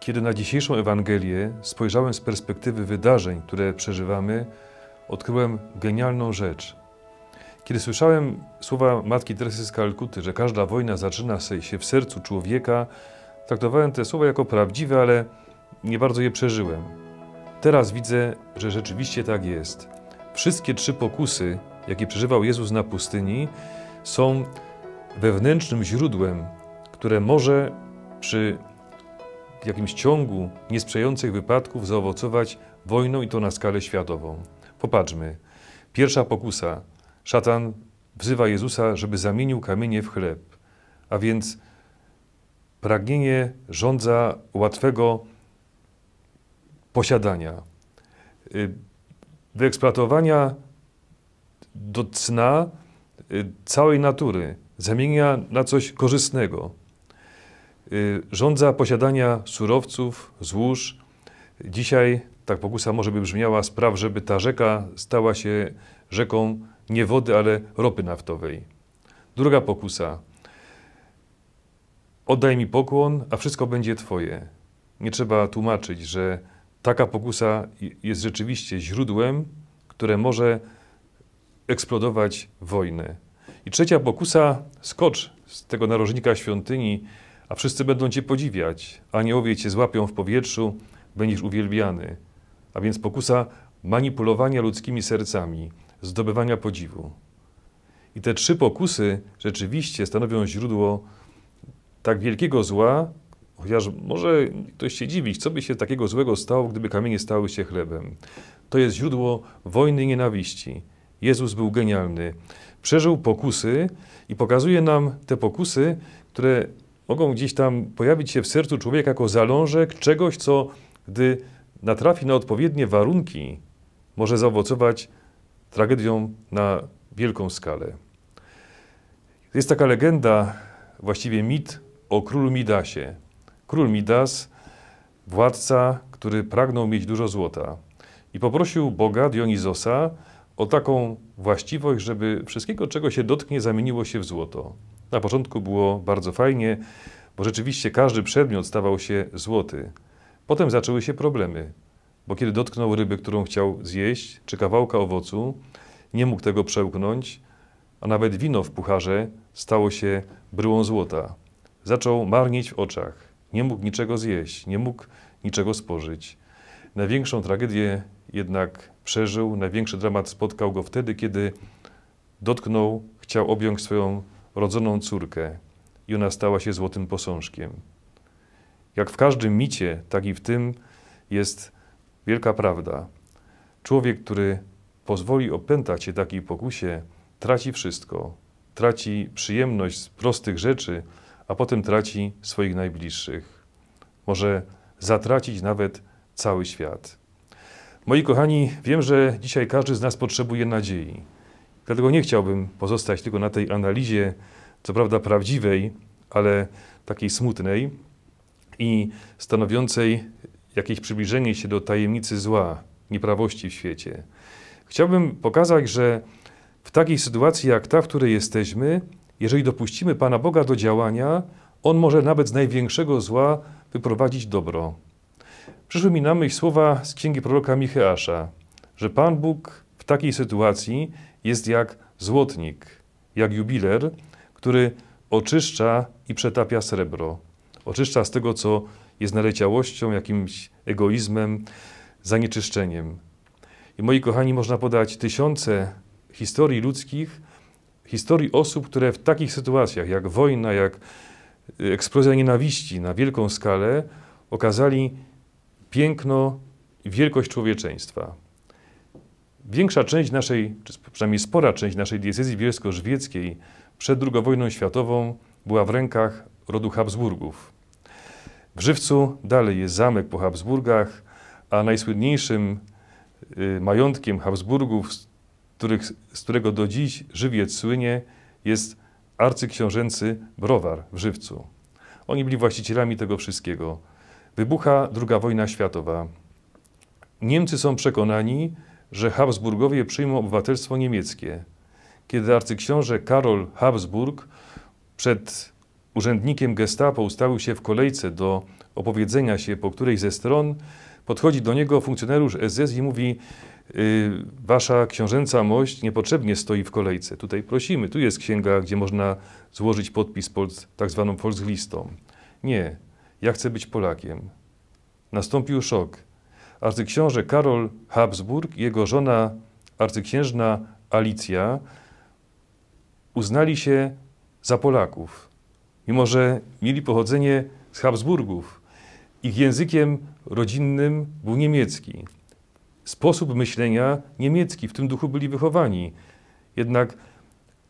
Kiedy na dzisiejszą Ewangelię spojrzałem z perspektywy wydarzeń, które przeżywamy, odkryłem genialną rzecz. Kiedy słyszałem słowa matki Teresy z Kalkuty, że każda wojna zaczyna się w sercu człowieka, traktowałem te słowa jako prawdziwe, ale nie bardzo je przeżyłem. Teraz widzę, że rzeczywiście tak jest. Wszystkie trzy pokusy, jakie przeżywał Jezus na pustyni, są wewnętrznym źródłem, które może przy jakimś ciągu niesprzyjających wypadków zaowocować wojną i to na skalę światową. Popatrzmy. Pierwsza pokusa. Szatan wzywa Jezusa, żeby zamienił kamienie w chleb, a więc pragnienie rządza łatwego posiadania, y, wyeksploatowania do cna y, całej natury, zamienia na coś korzystnego. Y, rządza posiadania surowców, złóż. Dzisiaj tak pokusa może by brzmiała spraw, żeby ta rzeka stała się rzeką nie wody, ale ropy naftowej. Druga pokusa. Oddaj mi pokłon, a wszystko będzie Twoje. Nie trzeba tłumaczyć, że taka pokusa jest rzeczywiście źródłem, które może eksplodować wojnę. I trzecia pokusa, skocz z tego narożnika świątyni, a wszyscy będą Cię podziwiać. Aniołowie Cię złapią w powietrzu, będziesz uwielbiany. A więc pokusa manipulowania ludzkimi sercami, zdobywania podziwu. I te trzy pokusy rzeczywiście stanowią źródło tak wielkiego zła, chociaż może ktoś się dziwić, co by się takiego złego stało, gdyby kamienie stały się chlebem. To jest źródło wojny i nienawiści. Jezus był genialny. Przeżył pokusy i pokazuje nam te pokusy, które mogą gdzieś tam pojawić się w sercu człowieka jako zalążek czegoś, co gdy natrafi na odpowiednie warunki, może zaowocować tragedią na wielką skalę. Jest taka legenda, właściwie mit o królu Midasie. Król Midas, władca, który pragnął mieć dużo złota i poprosił Boga Dionizosa o taką właściwość, żeby wszystkiego, czego się dotknie, zamieniło się w złoto. Na początku było bardzo fajnie, bo rzeczywiście każdy przedmiot stawał się złoty. Potem zaczęły się problemy, bo kiedy dotknął ryby, którą chciał zjeść, czy kawałka owocu, nie mógł tego przełknąć, a nawet wino w pucharze stało się bryłą złota. Zaczął marnieć w oczach, nie mógł niczego zjeść, nie mógł niczego spożyć. Największą tragedię jednak przeżył, największy dramat spotkał go wtedy, kiedy dotknął, chciał objąć swoją rodzoną córkę i ona stała się złotym posążkiem. Jak w każdym micie, tak i w tym jest wielka prawda. Człowiek, który pozwoli opętać się takiej pokusie, traci wszystko. Traci przyjemność z prostych rzeczy, a potem traci swoich najbliższych. Może zatracić nawet cały świat. Moi kochani, wiem, że dzisiaj każdy z nas potrzebuje nadziei. Dlatego nie chciałbym pozostać tylko na tej analizie, co prawda prawdziwej, ale takiej smutnej i stanowiącej jakieś przybliżenie się do tajemnicy zła, nieprawości w świecie. Chciałbym pokazać, że w takiej sytuacji jak ta, w której jesteśmy, jeżeli dopuścimy Pana Boga do działania, On może nawet z największego zła wyprowadzić dobro. Przyszły mi na myśl słowa z księgi proroka Micheasza, że Pan Bóg w takiej sytuacji jest jak złotnik, jak jubiler, który oczyszcza i przetapia srebro. Oczyszcza z tego, co jest naleciałością, jakimś egoizmem, zanieczyszczeniem. I moi kochani, można podać tysiące historii ludzkich, historii osób, które w takich sytuacjach jak wojna, jak eksplozja nienawiści na wielką skalę okazali piękno wielkość człowieczeństwa. Większa część naszej, czy przynajmniej spora część naszej diecezji bielsko-żywieckiej przed II wojną światową była w rękach rodu Habsburgów. W Żywcu dalej jest zamek po Habsburgach, a najsłynniejszym y, majątkiem Habsburgów, z, których, z którego do dziś Żywiec słynie, jest arcyksiążęcy browar w Żywcu. Oni byli właścicielami tego wszystkiego. Wybucha II wojna światowa. Niemcy są przekonani, że Habsburgowie przyjmą obywatelstwo niemieckie. Kiedy arcyksiąże Karol Habsburg przed urzędnikiem gestapo ustawił się w kolejce do opowiedzenia się po którejś ze stron, podchodzi do niego funkcjonariusz SS i mówi: y, Wasza książęca mość niepotrzebnie stoi w kolejce. Tutaj prosimy, tu jest księga, gdzie można złożyć podpis pod tak zwaną Volkslistą. Nie, ja chcę być Polakiem. Nastąpił szok. Arcyksiąże Karol Habsburg i jego żona arcyksiężna Alicja uznali się za Polaków, mimo że mieli pochodzenie z Habsburgów. Ich językiem rodzinnym był niemiecki. Sposób myślenia niemiecki, w tym duchu byli wychowani. Jednak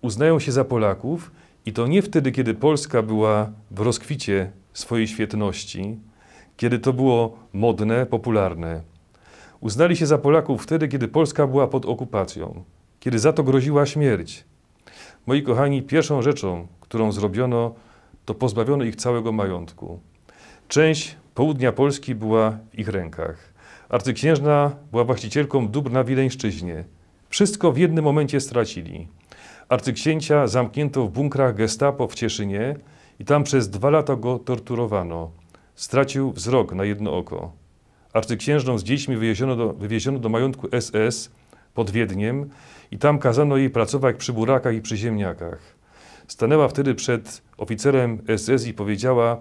uznają się za Polaków i to nie wtedy, kiedy Polska była w rozkwicie swojej świetności, kiedy to było modne, popularne. Uznali się za Polaków wtedy, kiedy Polska była pod okupacją, kiedy za to groziła śmierć. Moi kochani, pierwszą rzeczą, którą zrobiono, to pozbawiono ich całego majątku. Część południa Polski była w ich rękach. Arcyksiężna była właścicielką dóbr na Wileńszczyźnie. Wszystko w jednym momencie stracili. Arcyksięcia zamknięto w bunkrach gestapo w Cieszynie i tam przez dwa lata go torturowano. Stracił wzrok na jedno oko. Arcyksiężną z dziećmi wywieziono do, wywieziono do majątku SS pod Wiedniem i tam kazano jej pracować przy burakach i przy ziemniakach. Stanęła wtedy przed oficerem SS i powiedziała: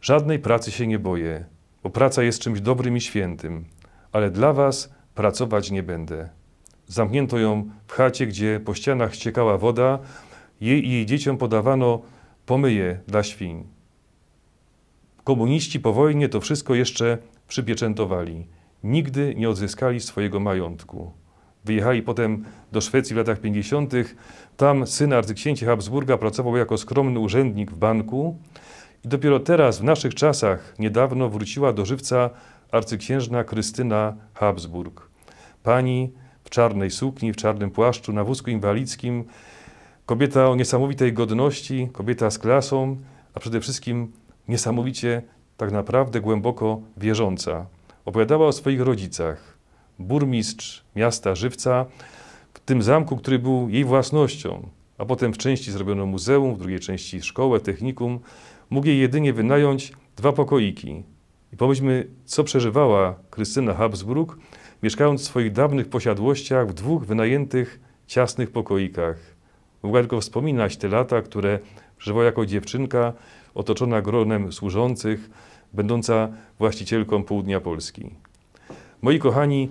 Żadnej pracy się nie boję, bo praca jest czymś dobrym i świętym, ale dla was pracować nie będę. Zamknięto ją w chacie, gdzie po ścianach ściekała woda, jej i jej dzieciom podawano pomyje dla świń. Komuniści po wojnie to wszystko jeszcze przypieczętowali. Nigdy nie odzyskali swojego majątku. Wyjechali potem do Szwecji w latach 50. Tam syn arcyksięcia Habsburga pracował jako skromny urzędnik w banku i dopiero teraz, w naszych czasach, niedawno wróciła do żywca arcyksiężna Krystyna Habsburg. Pani w czarnej sukni, w czarnym płaszczu, na wózku inwalidzkim, kobieta o niesamowitej godności, kobieta z klasą, a przede wszystkim niesamowicie, tak naprawdę głęboko wierząca. Opowiadała o swoich rodzicach. Burmistrz miasta Żywca, w tym zamku, który był jej własnością, a potem w części zrobiono muzeum, w drugiej części szkołę, technikum, mógł jej jedynie wynająć dwa pokoiki. I pomyślmy, co przeżywała Krystyna Habsburg, mieszkając w swoich dawnych posiadłościach w dwóch wynajętych, ciasnych pokoikach. Mogła tylko wspominać te lata, które przeżywała jako dziewczynka, otoczona gronem służących, będąca właścicielką południa Polski. Moi kochani,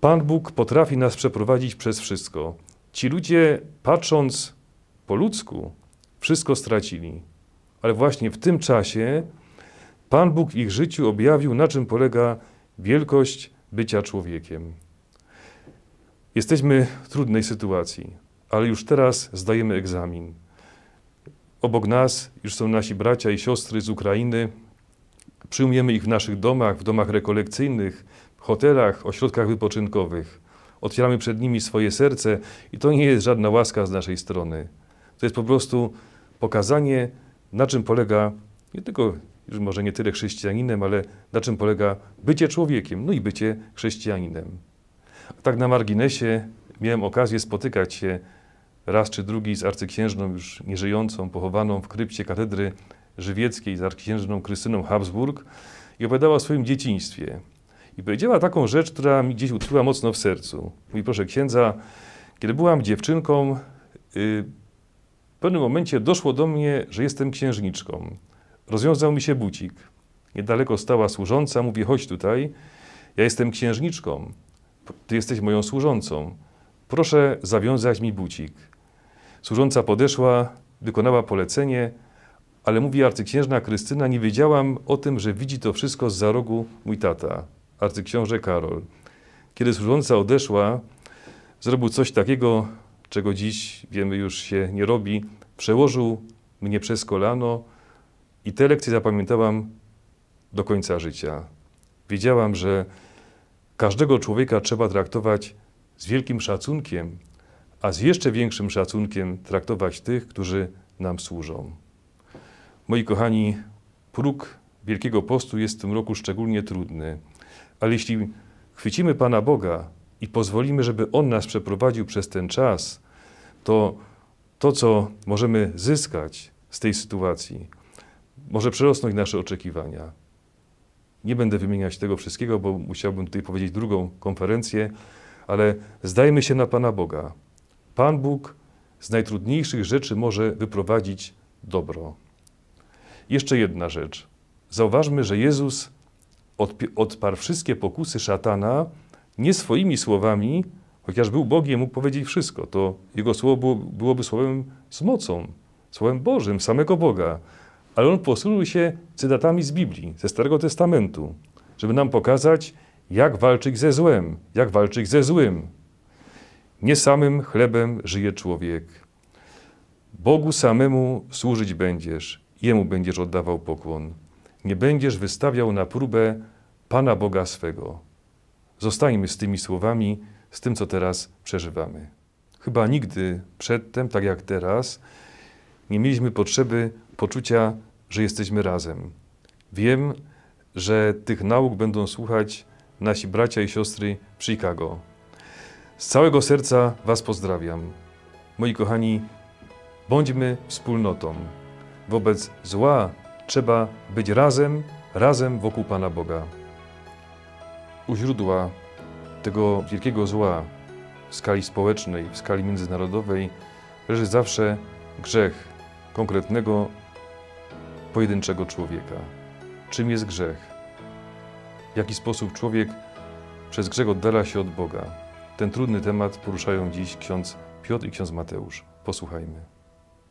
Pan Bóg potrafi nas przeprowadzić przez wszystko. Ci ludzie, patrząc po ludzku, wszystko stracili. Ale właśnie w tym czasie Pan Bóg w ich życiu objawił, na czym polega wielkość bycia człowiekiem. Jesteśmy w trudnej sytuacji, ale już teraz zdajemy egzamin. Obok nas już są nasi bracia i siostry z Ukrainy. Przyjmujemy ich w naszych domach, w domach rekolekcyjnych, hotelach, ośrodkach wypoczynkowych. Otwieramy przed nimi swoje serce i to nie jest żadna łaska z naszej strony. To jest po prostu pokazanie, na czym polega nie tylko, już może nie tyle chrześcijaninem, ale na czym polega bycie człowiekiem, no i bycie chrześcijaninem. Tak na marginesie miałem okazję spotykać się raz czy drugi z arcyksiężną już nieżyjącą, pochowaną w krypcie katedry żywieckiej z arcyksiężną Krystyną Habsburg i opowiadała o swoim dzieciństwie. I powiedziała taką rzecz, która mi gdzieś utkwiła mocno w sercu. Mówi, proszę księdza, kiedy byłam dziewczynką, yy, w pewnym momencie doszło do mnie, że jestem księżniczką. Rozwiązał mi się bucik. Niedaleko stała służąca, mówi, chodź tutaj, ja jestem księżniczką, ty jesteś moją służącą. Proszę zawiązać mi bucik. Służąca podeszła, wykonała polecenie, ale mówi arcyksiężna Krystyna, nie wiedziałam o tym, że widzi to wszystko z za rogu mój tata arcyksiąże Karol. Kiedy służąca odeszła, zrobił coś takiego, czego dziś wiemy już się nie robi. Przełożył mnie przez kolano i te lekcje zapamiętałam do końca życia. Wiedziałam, że każdego człowieka trzeba traktować z wielkim szacunkiem, a z jeszcze większym szacunkiem traktować tych, którzy nam służą. Moi kochani, próg Wielkiego Postu jest w tym roku szczególnie trudny. Ale jeśli chwycimy Pana Boga i pozwolimy, żeby On nas przeprowadził przez ten czas, to to, co możemy zyskać z tej sytuacji, może przerosnąć nasze oczekiwania. Nie będę wymieniać tego wszystkiego, bo musiałbym tutaj powiedzieć drugą konferencję, ale zdajmy się na Pana Boga. Pan Bóg z najtrudniejszych rzeczy może wyprowadzić dobro. Jeszcze jedna rzecz. Zauważmy, że Jezus odparł wszystkie pokusy szatana nie swoimi słowami, chociaż był Bogiem, mógł powiedzieć wszystko. To Jego słowo było, byłoby słowem z mocą, słowem Bożym, samego Boga. Ale on posłużył się cytatami z Biblii, ze Starego Testamentu, żeby nam pokazać, jak walczyć ze złem, jak walczyć ze złym. Nie samym chlebem żyje człowiek. Bogu samemu służyć będziesz, Jemu będziesz oddawał pokłon. Nie będziesz wystawiał na próbę Pana Boga swego. Zostańmy z tymi słowami, z tym, co teraz przeżywamy. Chyba nigdy przedtem, tak jak teraz, nie mieliśmy potrzeby poczucia, że jesteśmy razem. Wiem, że tych nauk będą słuchać nasi bracia i siostry w Chicago. Z całego serca Was pozdrawiam. Moi kochani, bądźmy wspólnotą. Wobec zła trzeba być razem, razem wokół Pana Boga. U źródła tego wielkiego zła w skali społecznej, w skali międzynarodowej leży zawsze grzech konkretnego, pojedynczego człowieka. Czym jest grzech? W jaki sposób człowiek przez grzech oddala się od Boga? Ten trudny temat poruszają dziś ksiądz Piotr i ksiądz Mateusz. Posłuchajmy.